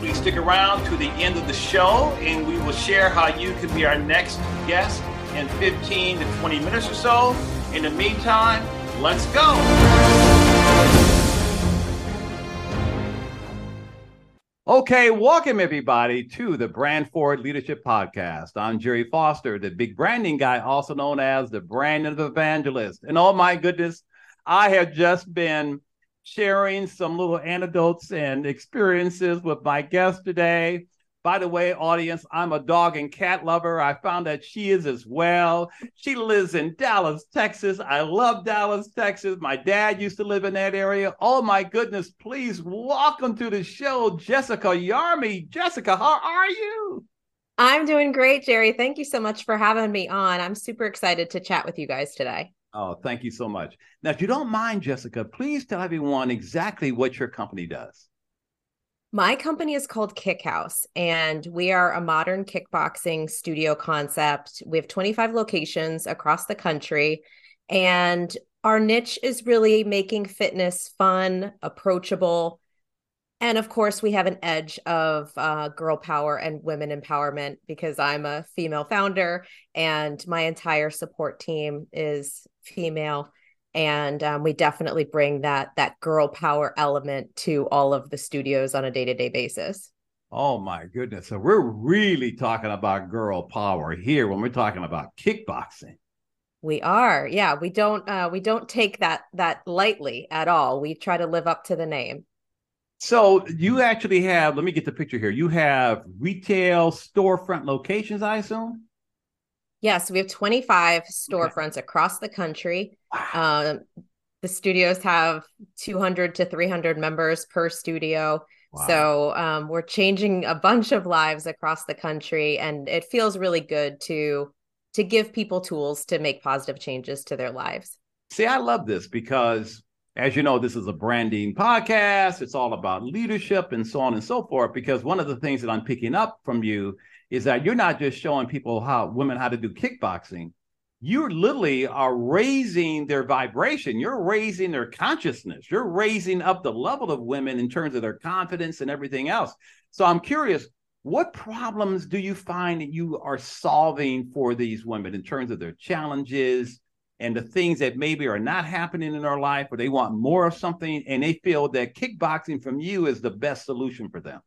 Please stick around to the end of the show and we will share how you can be our next guest in 15 to 20 minutes or so. In the meantime, let's go. Okay, welcome everybody to the Brand Forward Leadership Podcast. I'm Gerry Foster, the big branding guy, also known as the branding evangelist. And oh my goodness, I have just been sharing some little anecdotes and experiences with my guest today. By the way, audience, I'm a dog and cat lover. I found that she is as well. She lives in Dallas, Texas. I love Dallas, Texas. My dad used to live in that area. Oh my goodness, please welcome to the show, Jessica Yarmey. Jessica, how are you? I'm doing great, Gerry. Thank you so much for having me on. I'm super excited to chat with you guys today. Oh, thank you so much. Now, if you don't mind, Jessica, please tell everyone exactly what your company does. My company is called KickHouse, and we are a modern kickboxing studio concept. We have 25 locations across the country, and our niche is really making fitness fun, approachable, and of course, we have an edge of uh, girl power and women empowerment because I'm a female founder and my entire support team is female. And um, we definitely bring that that girl power element to all of the studios on a day to day basis. Oh my goodness! So we're really talking about girl power here when we're talking about kickboxing. We are, yeah. We don't uh, we don't take that that lightly at all. We try to live up to the name. So you actually have, let me get the picture here. You have retail storefront locations, I assume? Yes, we have 25 storefronts okay. across the country. Wow. Um, the studios have 200 to 300 members per studio. Wow. So um, we're changing a bunch of lives across the country, and it feels really good to to give people tools to make positive changes to their lives. See, I love this because as you know, this is a branding podcast. It's all about leadership and so on and so forth. Because one of the things that I'm picking up from you is that you're not just showing people how women how to do kickboxing. You literally are raising their vibration. You're raising their consciousness. You're raising up the level of women in terms of their confidence and everything else. So I'm curious, what problems do you find that you are solving for these women in terms of their challenges, and the things that maybe are not happening in their life or they want more of something and they feel that kickboxing from you is the best solution for them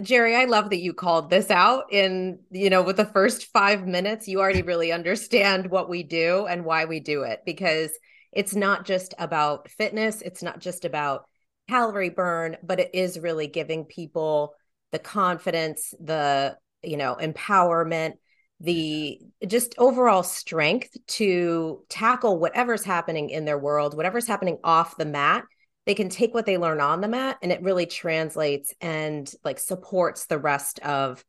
Gerry, I love that you called this out in, you know, with the first five minutes, you already really understand what we do and why we do it because it's not just about fitness. It's not just about calorie burn, but it is really giving people the confidence, the, you know, empowerment the just overall strength to tackle whatever's happening in their world, whatever's happening off the mat. They can take what they learn on the mat and it really translates and like supports the rest of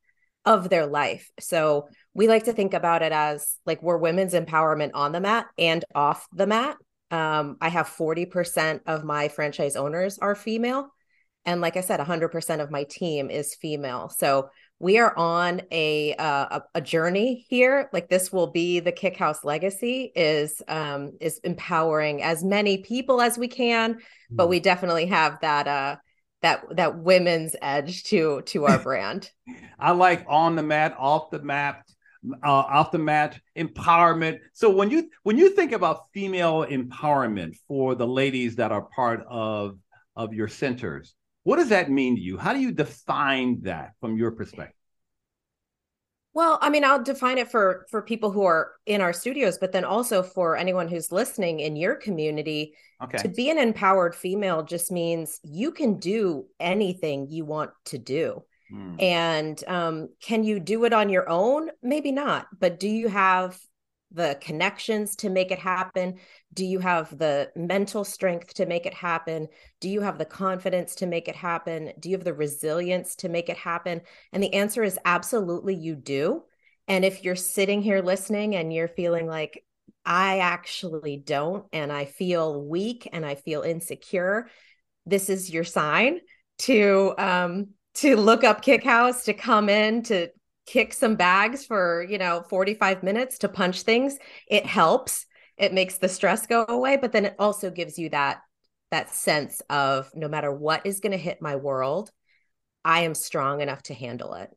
of their life. So we like to think about it as like we're women's empowerment on the mat and off the mat. Um, I have 40% of my franchise owners are female. And like I said, 100% of my team is female. So we are on a, uh, a, journey here. Like this will be the KickHouse legacy is um is empowering as many people as we can but we mm-hmm. definitely have that uh that that women's edge to to our brand. I like on the mat off the mat uh, off the mat empowerment. So when you when you think about female empowerment for the ladies that are part of of your centers what does that mean to you? How do you define that from your perspective? Well, I mean, I'll define it for for people who are in our studios, but then also for anyone who's listening in your community. Okay. To be an empowered female just means you can do anything you want to do. Mm. And um, can you do it on your own? Maybe not. But do you have the connections to make it happen? Do you have the mental strength to make it happen? Do you have the confidence to make it happen? Do you have the resilience to make it happen? And the answer is absolutely you do. And if you're sitting here listening and you're feeling like, I actually don't, and I feel weak and I feel insecure, this is your sign to um to look up KickHouse to come in to kick some bags for you know 45 minutes to punch things it helps. It makes the stress go away but then it also gives you that that sense of no matter what is going to hit my world i am strong enough to handle it.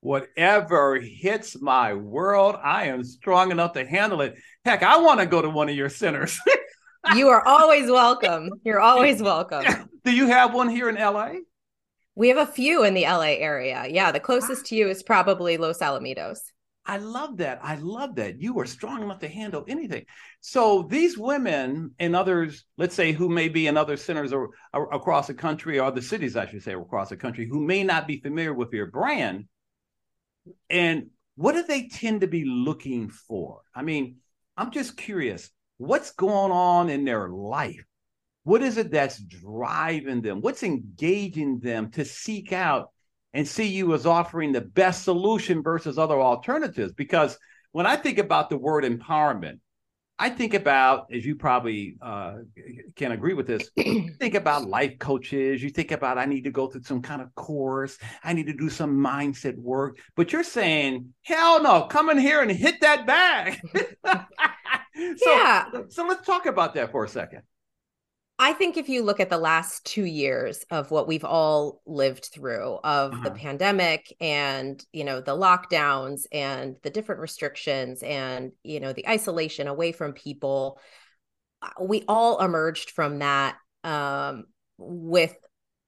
Whatever hits my world i am strong enough to handle it. Heck i want to go to one of your centers. You are always welcome. You're always welcome. Do you have one here in la we have a few in the LA area. Yeah, the closest ah. to you is probably Los Alamitos. I love that. I love that. You are strong enough to handle anything. So these women and others, let's say, who may be in other centers or, or across the country, or the cities, I should say, across the country, who may not be familiar with your brand, and what do they tend to be looking for? I mean, I'm just curious. What's going on in their life what is it that's driving them? What's engaging them to seek out and see you as offering the best solution versus other alternatives? Because when I think about the word empowerment, I think about, as you probably uh, can agree with this, think about life coaches. You think about, I need to go through some kind of course. I need to do some mindset work. But you're saying, hell no, come in here and hit that bag. so, yeah. So let's talk about that for a second. I think if you look at the last two years of what we've all lived through of uh-huh. the pandemic and you know the lockdowns and the different restrictions and you know the isolation away from people, uh, we all emerged from that um, with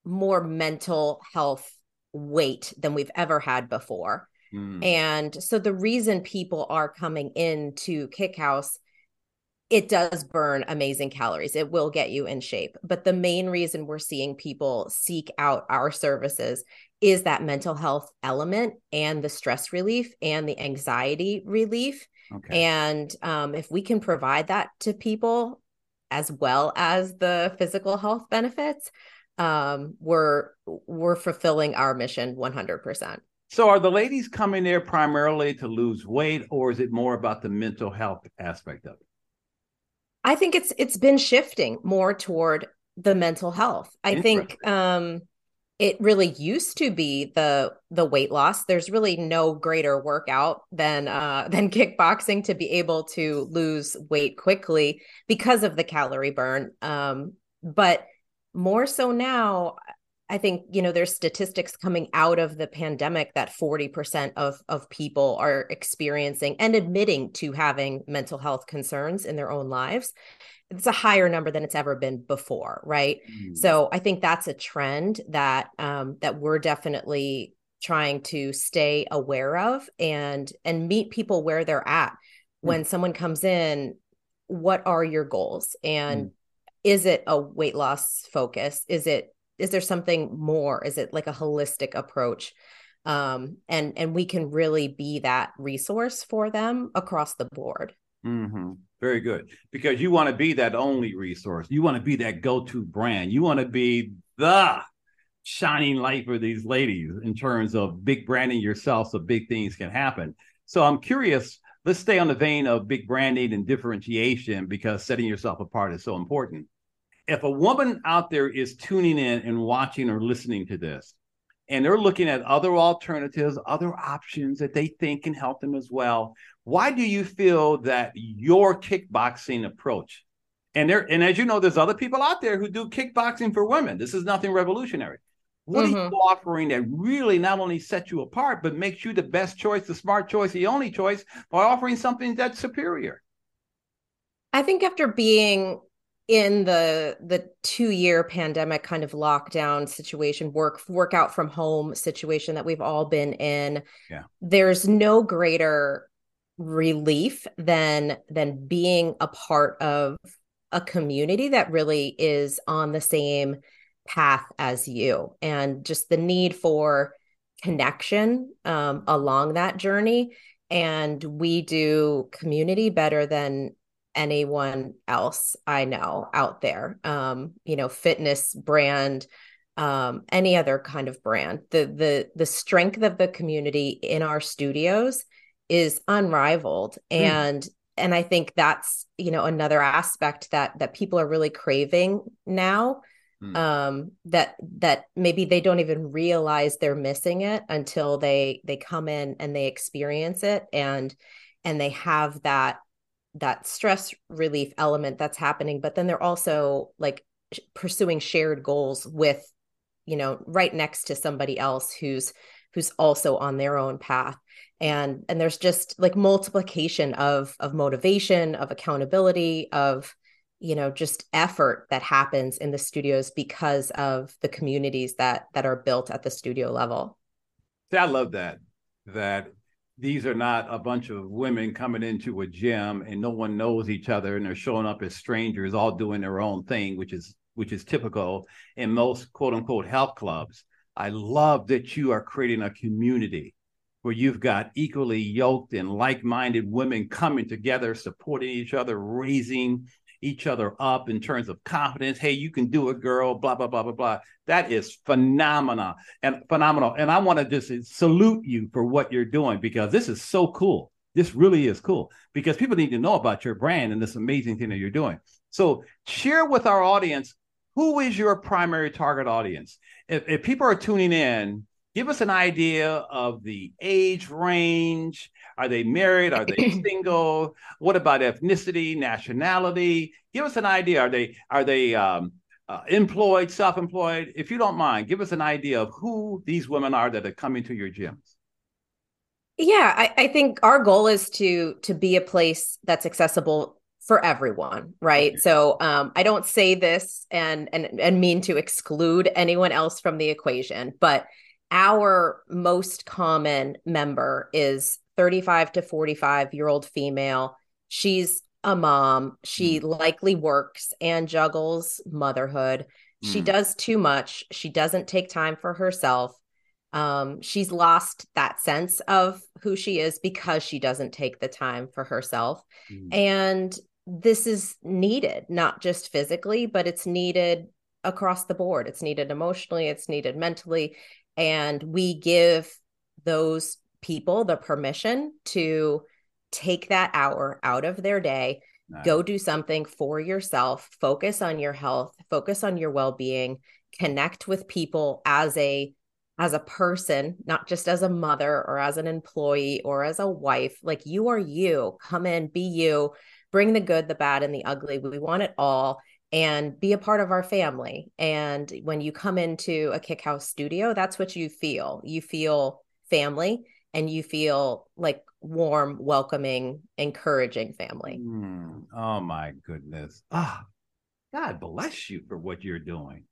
more mental health weight than we've ever had before. Mm. And so the reason people are coming into KickHouse it does burn amazing calories. It will get you in shape. But the main reason we're seeing people seek out our services is that mental health element and the stress relief and the anxiety relief. Okay. And um, if we can provide that to people as well as the physical health benefits, um, we're we're fulfilling our mission 100%. So are the ladies coming there primarily to lose weight or is it more about the mental health aspect of it? I think it's it's been shifting more toward the mental health. I think um it really used to be the the weight loss. There's really no greater workout than uh than kickboxing to be able to lose weight quickly because of the calorie burn. Um but more so now I think you know there's statistics coming out of the pandemic that 40% of of people are experiencing and admitting to having mental health concerns in their own lives. It's a higher number than it's ever been before, right? Mm. So I think that's a trend that um, that we're definitely trying to stay aware of and and meet people where they're at. Mm. When someone comes in, what are your goals and mm. is it a weight loss focus? Is it is there something more? Is it like a holistic approach? Um, and and we can really be that resource for them across the board. Mm-hmm. very good. Because you want to be that only resource. You want to be that go-to brand. You want to be the shining light for these ladies in terms of big branding yourself so big things can happen. So i'm curious let's stay on the vein of big branding and differentiation because setting yourself apart is so important if a woman out there is tuning in and watching or listening to this, and they're looking at other alternatives, other options that they think can help them as well, why do you feel that your kickboxing approach? And there, and as you know, there's other people out there who do kickboxing for women. This is nothing revolutionary. What mm-hmm. are you mm-hmm. offering that really not only sets you apart, but makes you the best choice, the smart choice, the only choice by offering something that's superior? I think after being in the the two year pandemic kind of lockdown situation work workout from home situation that we've all been in yeah. there's no greater relief than than being a part of a community that really is on the same path as you and just the need for connection um, along that journey and we do community better than anyone else I know out there. Um, you know, fitness brand, um, any other kind of brand. The the the strength of the community in our studios is unrivaled. Mm. And and I think that's, you know, another aspect that that people are really craving now. Mm. Um, that that maybe they don't even realize they're missing it until they they come in and they experience it and and they have that that stress relief element that's happening but then they're also like pursuing shared goals with you know right next to somebody else who's who's also on their own path. And and there's just like multiplication of of motivation of accountability of you know just effort that happens in the studios because of the communities that that are built at the studio level. See, i love that that these are not a bunch of women coming into a gym and no one knows each other and they're showing up as strangers all doing their own thing which is which is typical in most quote unquote health clubs. I love that you are creating a community where you've got equally yoked and like-minded women coming together supporting each other raising each other up in terms of confidence. Hey, you can do it, girl. Blah blah blah blah blah. That is phenomenal and phenomenal. And I want to just salute you for what you're doing because this is so cool. This really is cool because people need to know about your brand and this amazing thing that you're doing. So share with our audience who is your primary target audience. If, if people are tuning in give us an idea of the age range. Are they married? Are they single? What about ethnicity, nationality? Give us an idea. Are they are they um, uh, employed, self-employed? If you don't mind, give us an idea of who these women are that are coming to your gyms. Yeah, I, I think our goal is to to be a place that's accessible for everyone right so um, i don't say this and and and mean to exclude anyone else from the equation but our most common member is 35 to 45 year old female. She's a mom. She mm. likely works and juggles motherhood. Mm. She does too much. She doesn't take time for herself. Um, she's lost that sense of who she is because she doesn't take the time for herself. Mm. And this is needed, not just physically, but it's needed across the board. It's needed emotionally, it's needed mentally and we give those people the permission to take that hour out of their day go do something for yourself focus on your health focus on your well-being connect with people as a as a person not just as a mother or as an employee or as a wife. Like you are you. Come in be you. Bring the good the bad and the ugly. We want it all and be a part of our family. And when you come into a KickHouse studio, that's what you feel. You feel family and you feel like warm, welcoming, encouraging family. Mm, oh my goodness. Ah, God bless you for what you're doing.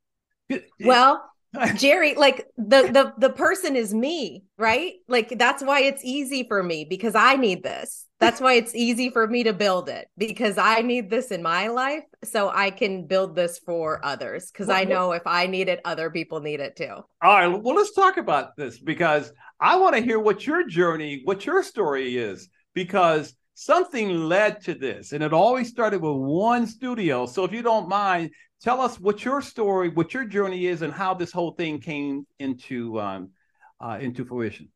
Well, Gerry, like the the the person is me, right? Like that's why it's easy for me because I need this. That's why it's easy for me to build it because I need this in my life so I can build this for others because well, I know if I need it other people need it too. All right, well let's talk about this because I want to hear what your journey, what your story is because something led to this and it always started with one studio. So if you don't mind, tell us what your story, what your journey is, and how this whole thing came into um, uh, into fruition.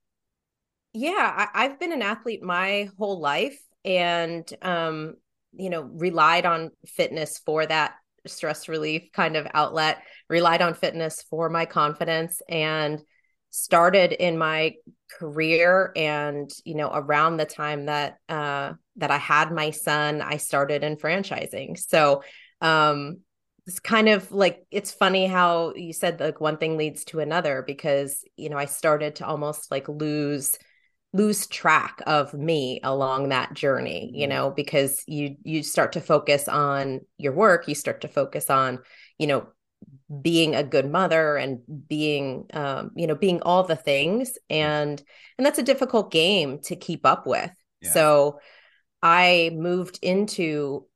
Yeah, I, have been an athlete my whole life, and um, you know, relied on fitness for that stress relief kind of outlet. Relied on fitness for my confidence, and started in my career and you know around the time that uh that I had my son I started in franchising so um it's kind of like it's funny how you said like one thing leads to another because you know I started to almost like lose lose track of me along that journey you mm-hmm. know because you you start to focus on your work you start to focus on you know being a good mother and being um you know being all the things and and that's a difficult game to keep up with yeah. so i moved into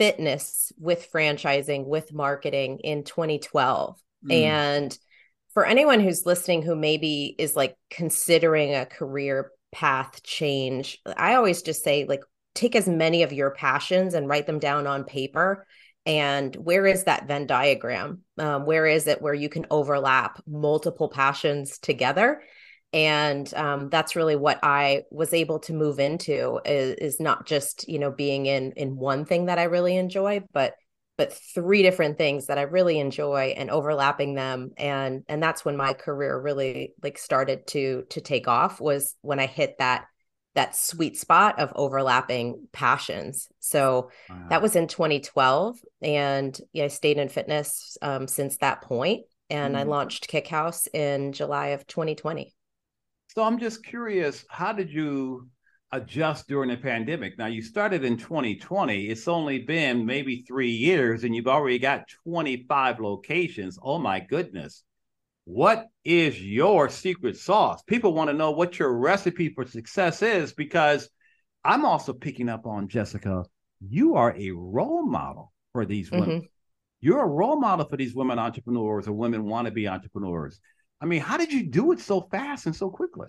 fitness with franchising, with marketing in 2012. Mm. And for anyone who's listening who maybe is like considering a career path change i always just say like take as many of your passions and write them down on paper and where is that venn diagram um, where is it where you can overlap multiple passions together and um, that's really what i was able to move into is, is not just you know being in in one thing that i really enjoy but but three different things that i really enjoy and overlapping them and and that's when my career really like started to to take off was when i hit that that sweet spot of overlapping passions. So wow. that was in 2012, and yeah, I stayed in fitness um, since that point, and mm. I launched KickHouse in July of 2020. So I'm just curious, how did you adjust during the pandemic? Now you started in 2020. It's only been maybe three years, and you've already got 25 locations. Oh my goodness! What is your secret sauce? People want to know what your recipe for success is because I'm also picking up on Jessica. You are a role model for these women. Mm-hmm. You're a role model for these women entrepreneurs or women want to be entrepreneurs. I mean, how did you do it so fast and so quickly?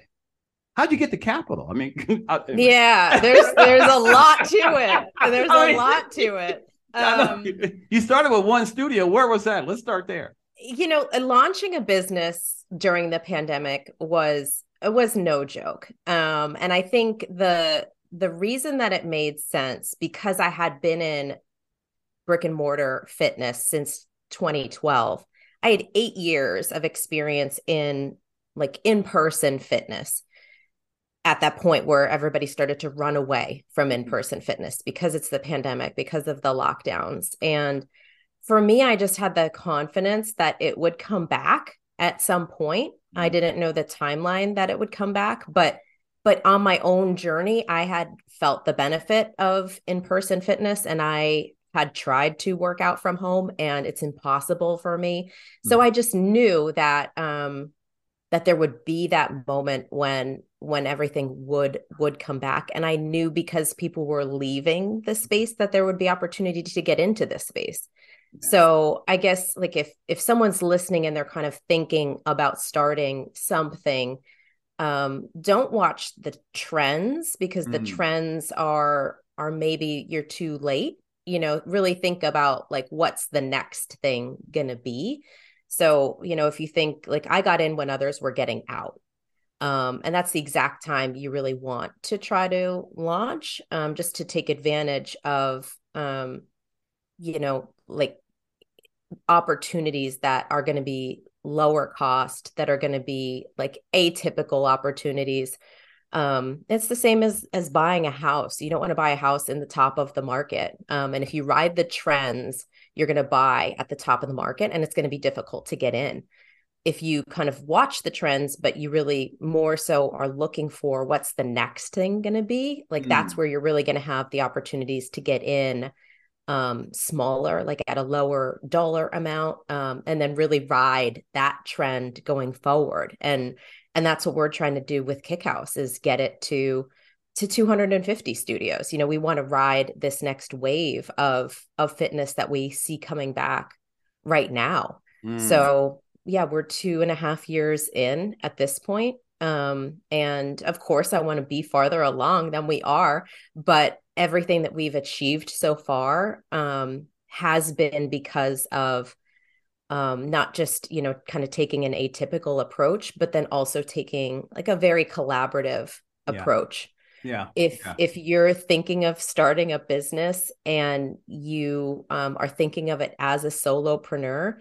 How'd you get the capital? I mean, yeah, there's there's a lot to it. There's I mean, a lot to it. Um, you started with one studio. Where was that? Let's start there you know, uh, launching a business during the pandemic was it was no joke. Um, and I think the the reason that it made sense because I had been in brick and mortar fitness since 2012. I had 8 years of experience in like in-person fitness at that point where everybody started to run away from in-person fitness because it's the pandemic because of the lockdowns and for me, I just had the confidence that it would come back at some point. I mm-hmm. didn't know the timeline that it would come back, but but on my own journey, I had felt the benefit of in-person fitness and I had tried to work out from home and it's impossible for me. So mm. I just knew that um that there would be that moment when when everything would would come back and I knew because people were leaving the space that there would be opportunity to get into this space. So I guess like if if someone's listening and they're kind of thinking about starting something, um, don't watch the trends because mm. the trends are are maybe you're too late. You know, really think about like what's the next thing gonna be. So, you know, if you think like I got in when others were getting out. Um, and that's the exact time you really want to try to launch, um, just to take advantage of um, you know, like opportunities that are going to be lower cost that are going to be like atypical opportunities um it's the same as as buying a house you don't want to buy a house in the top of the market um and if you ride the trends you're going to buy at the top of the market and it's going to be difficult to get in if you kind of watch the trends but you really more so are looking for what's the next thing going to be like mm. that's where you're really going to have the opportunities to get in um, smaller, like at a lower dollar amount, um, and then really ride that trend going forward. And and that's what we're trying to do with KickHouse is get it to to 250 studios. You know, we want to ride this next wave of of fitness that we see coming back right now. Mm. So yeah, we're two and a half years in at this point. Um, and of course, I want to be farther along than we are, but everything that we've achieved so far um, has been because of um, not just you know kind of taking an atypical approach, but then also taking like a very collaborative approach. Yeah. If yeah. if you're thinking of starting a business and you um, are thinking of it as a solopreneur,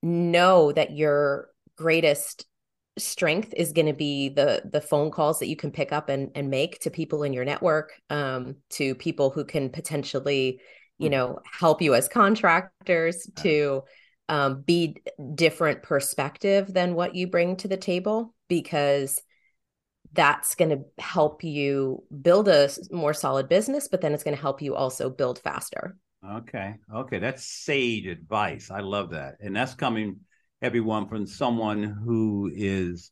know that your greatest strength is going to be the the phone calls that you can pick up and and make to people in your network um to people who can potentially you mm. know help you as contractors to um be different perspective than what you bring to the table because that's going to help you build a more solid business but then it's going to help you also build faster. Okay. Okay. That's sage advice. I love that. And that's coming everyone from someone who is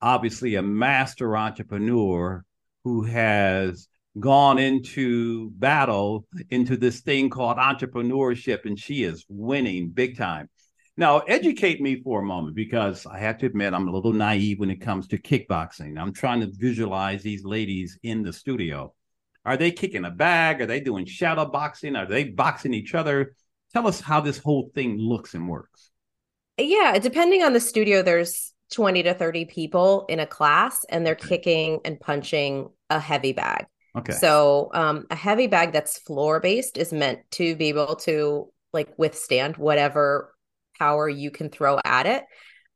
obviously a master entrepreneur who has gone into battle into this thing called entrepreneurship and she is winning big time Now, educate me for a moment because I have to admit I'm a little naive when it comes to kickboxing. I'm trying to visualize these ladies in the studio. Are they kicking a bag? Are they doing shadow boxing? Are they boxing each other? Tell us how this whole thing looks and works. Yeah, depending on the studio, there's 20 to 30 people in a class and they're kicking and punching a heavy bag. Okay. So, um, a heavy bag that's floor based is meant to be able to like withstand whatever power you can throw at it.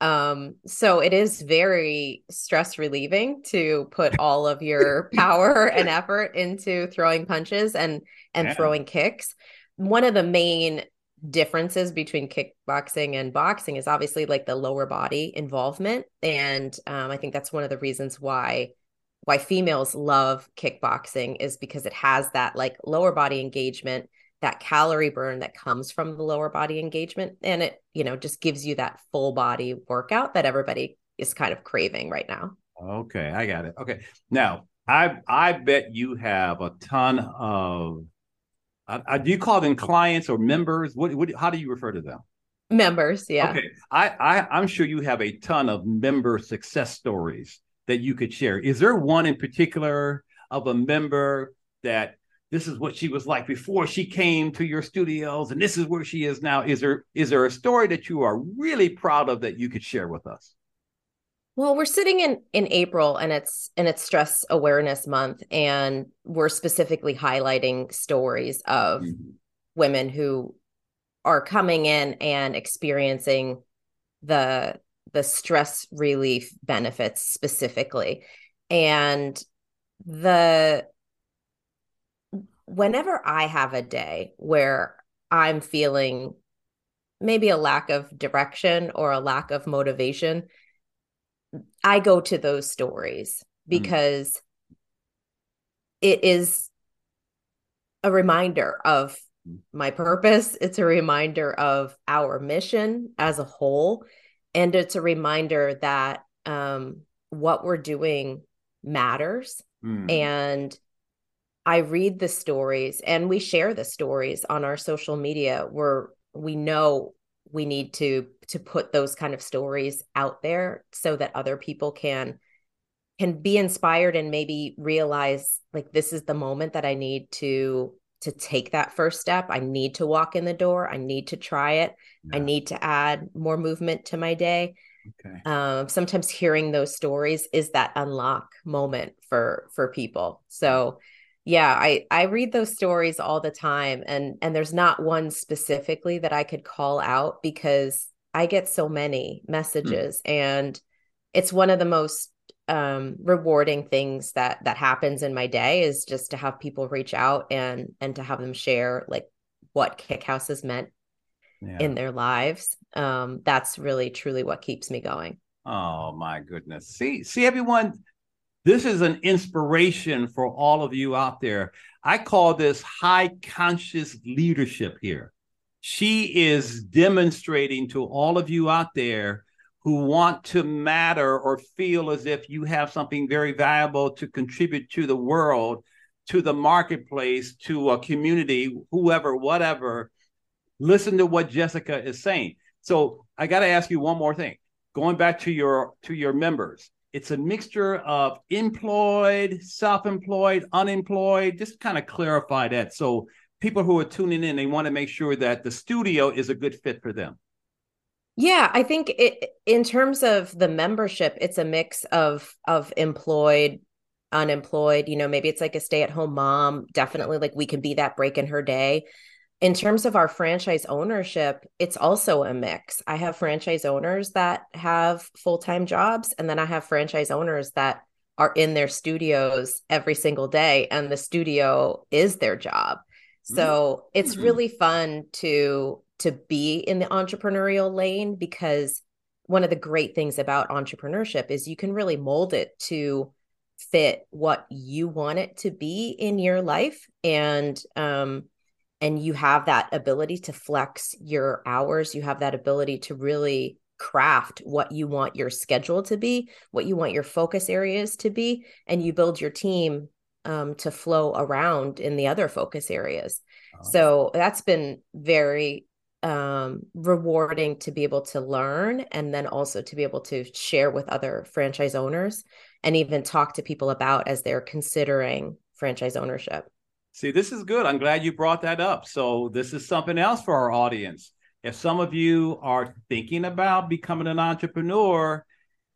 Um, so it is very stress relieving to put all of your power and effort into throwing punches and and yeah. throwing kicks. One of the main differences between kickboxing and boxing is obviously like the lower body involvement and um, i think that's one of the reasons why why females love kickboxing is because it has that like lower body engagement that calorie burn that comes from the lower body engagement and it you know just gives you that full body workout that everybody is kind of craving right now. Okay i got it. Okay now i i bet you have a ton of uh, uh do you call them clients or members? What, what how do you refer to them? Members yeah. Okay I, I i'm sure you have a ton of member success stories that you could share? Is there one in particular of a member that this is what she was like before she came to your studios and this is where she is now? Is there is there a story that you are really proud of that you could share with us? Well we're sitting in in april and it's and it's stress awareness month and we're specifically highlighting stories of mm-hmm. women who are coming in and experiencing the the stress relief benefits specifically and the whenever I have a day where I'm feeling maybe a lack of direction or a lack of motivation, I go to those stories mm. because mm. it is a reminder of mm. my purpose. It's a reminder of our mission as a whole. And it's a reminder that um, what we're doing matters. Mm. And I read the stories and we share the stories on our social media where we know we need to to put those kind of stories out there so that other people can can be inspired and maybe realize like this is the moment that I need to to take that first step. I need to walk in the door. I need to try it. Yeah. I need to add more movement to my day. Okay. Um, sometimes hearing those stories is that unlock moment for for people. So yeah i i read those stories all the time and and there's not one specifically that i could call out because i get so many hmm. messages mm. and it's one of the most um, rewarding things that that happens in my day is just to have people reach out and and to have them share like what KickHouse has meant yeah. in their lives um that's really truly what keeps me going oh my goodness see see everyone this is an inspiration for all of you out there. I call this high conscious leadership here. She is demonstrating to all of you out there who want to matter or feel as if you have something very valuable to contribute to the world, to the marketplace, to a community, whoever, whatever. Listen to what Jessica is saying. So I got to ask you one more thing. Going back to your to your members, it's a mixture of employed, self-employed, unemployed. Just kind of clarify that. So people who are tuning in, they want to make sure that the studio is a good fit for them. Yeah, I think it in terms of the membership, it's a mix of of employed, unemployed. You know, maybe it's like a stay-at-home mom. Definitely, like we can be that break in her day in terms of our franchise ownership, it's also a mix. I have franchise owners that have full time jobs, and then I have franchise owners that are in their studios every single day, and the studio is their job. So mm-hmm. it's really fun to to be in the entrepreneurial lane because one of the great things about entrepreneurship is you can really mold it to fit what you want it to be in your life. And um and you have that ability to flex your hours. You have that ability to really craft what you want your schedule to be what you want your focus areas to be. And you build your team um, to flow around in the other focus areas. So that's been very um, rewarding to be able to learn and then also to be able to share with other franchise owners and even talk to people about as they're considering franchise ownership. See, this is good. I'm glad you brought that up. So, this is something else for our audience. If some of you are thinking about becoming an entrepreneur,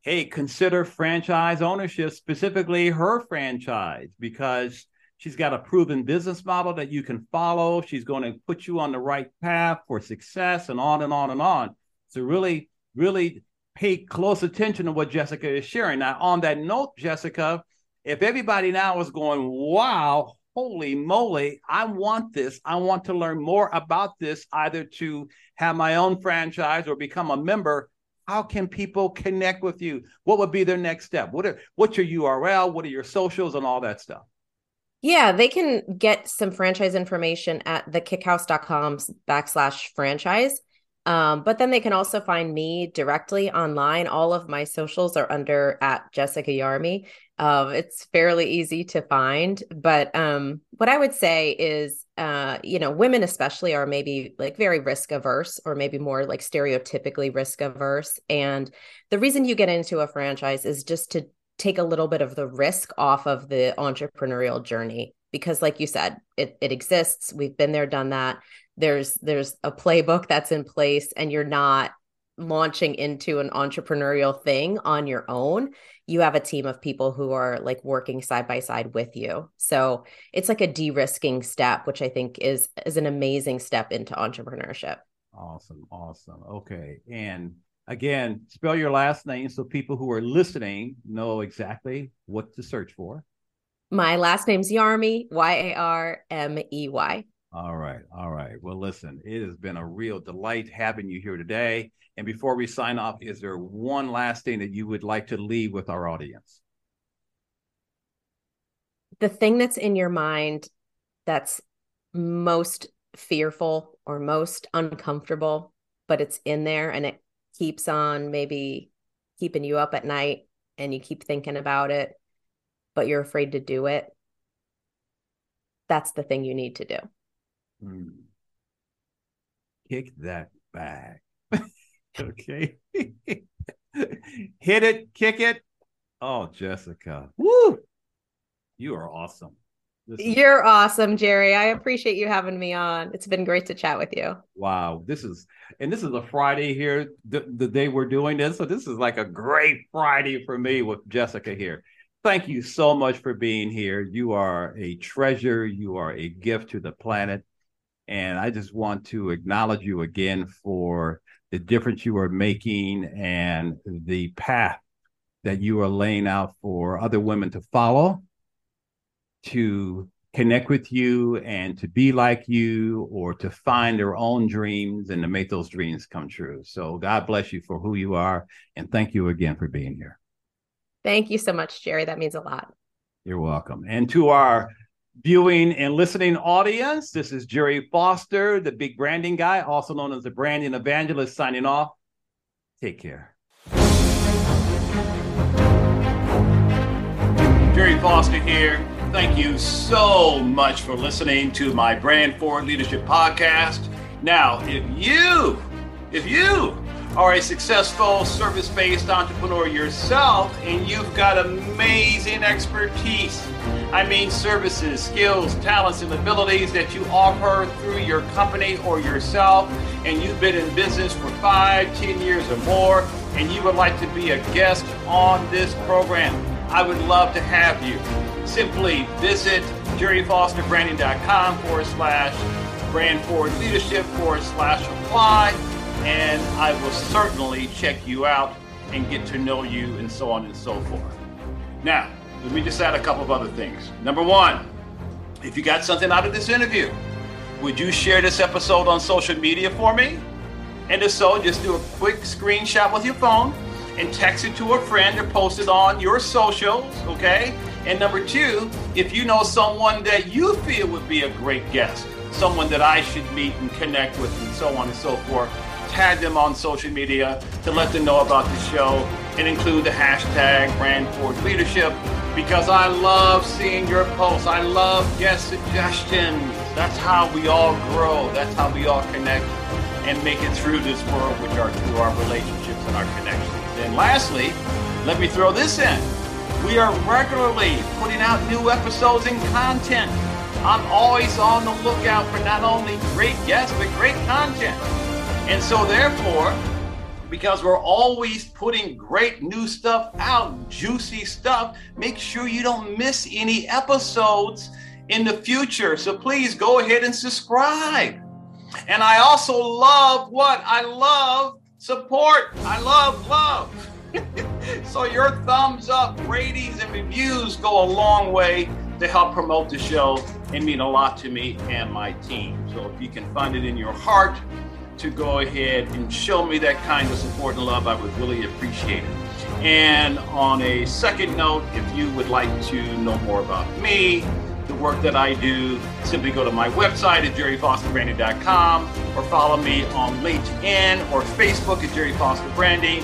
hey, consider franchise ownership, specifically her franchise, because she's got a proven business model that you can follow. She's going to put you on the right path for success and on and on and on. So, really, really pay close attention to what Jessica is sharing. Now, on that note, Jessica, if everybody now is going, wow, holy moly, I want this. I want to learn more about this, either to have my own franchise or become a member. How can people connect with you? What would be their next step? What are what's your URL? What are your socials and all that stuff? Yeah, they can get some franchise information at thekickhouse.com backslash franchise. Um, but then they can also find me directly online. All of my socials are under at Jessica Yarmey. Um, it's fairly easy to find. But um, what I would say is, uh, you know, women especially are maybe like very risk averse or maybe more like stereotypically risk averse. And the reason you get into a franchise is just to take a little bit of the risk off of the entrepreneurial journey because like you said it, it exists. We've been there done that. There's there's a playbook that's in place and you're not launching into an entrepreneurial thing on your own. You have a team of people who are like working side by side with you. So it's like a de-risking step which i think is is an amazing step into entrepreneurship. Awesome awesome. Okay and again spell your last name so people who are listening know exactly what to search for my last name's Yarmey y-a-r-m-e-y all right. All right. Well, listen, it has been a real delight having you here today. And before we sign off, is there one last thing that you would like to leave with our audience? The thing that's in your mind that's most fearful or most uncomfortable, but it's in there and it keeps on maybe keeping you up at night and you keep thinking about it, but you're afraid to do it. That's the thing you need to do. Hmm. Kick that back. okay. Hit it, kick it. Oh, Jessica. Woo! You are awesome. You're awesome, Gerry. I appreciate you having me on. It's been great to chat with you. Wow. This is, and this is a Friday here, the, the day we're doing this. So this is like a great Friday for me with Jessica here. Thank you so much for being here. You are a treasure. You are a gift to the planet. And I just want to acknowledge you again for the difference you are making and the path that you are laying out for other women to follow, to connect with you and to be like you or to find their own dreams and to make those dreams come true. So God bless you for who you are. And thank you again for being here. Thank you so much, Gerry. That means a lot. You're welcome. And to our viewing and listening audience. This is Gerry Foster, the big branding guy, also known as the branding evangelist, signing off. Take care. Gerry Foster here. Thank you so much for listening to my Brand Forward Leadership podcast. Now, if you, if you are a successful service based entrepreneur yourself and you've got amazing expertise. I mean, services, skills, talents, and abilities that you offer through your company or yourself, and you've been in business for five, ten years or more, and you would like to be a guest on this program. I would love to have you. Simply visit gerryfosterbranding.com forward slash brand forward leadership forward slash apply and I will certainly check you out and get to know you and so on and so forth. Now, let me just add a couple of other things. Number one, if you got something out of this interview, would you share this episode on social media for me? And if so, just do a quick screenshot with your phone and text it to a friend or post it on your socials, okay? And number two, if you know someone that you feel would be a great guest, someone that I should meet and connect with, and so on and so forth, tag them on social media to let them know about the show and include the hashtag brand forward leadership because I love seeing your posts. I love guest suggestions. That's how we all grow. That's how we all connect. and make it through this world, which are through our relationships and our connections. And lastly, let me throw this in. We are regularly putting out new episodes and content. I'm always on the lookout for not only great guests, but great content. And so, therefore, because we're always putting great new stuff out, juicy stuff, make sure you don't miss any episodes in the future. So please go ahead and subscribe. And I also love what? I love support. I love love. so your thumbs up, ratings, and reviews go a long way to help promote the show and mean a lot to me and my team. So if you can find it in your heart to go ahead and show me that kind of support and love, I would really appreciate it. And on a second note, if you would like to know more about me, the work that I do, simply go to my website at gerryfosterbranding.com or follow me on LinkedIn or Facebook at Gerry Foster Branding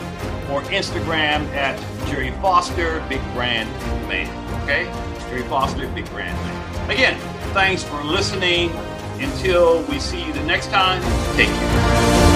or Instagram at Gerry Foster Big Brand Man. Okay? Gerry Foster Big Brand Man. Again, thanks for listening. Until we see you the next time, take care.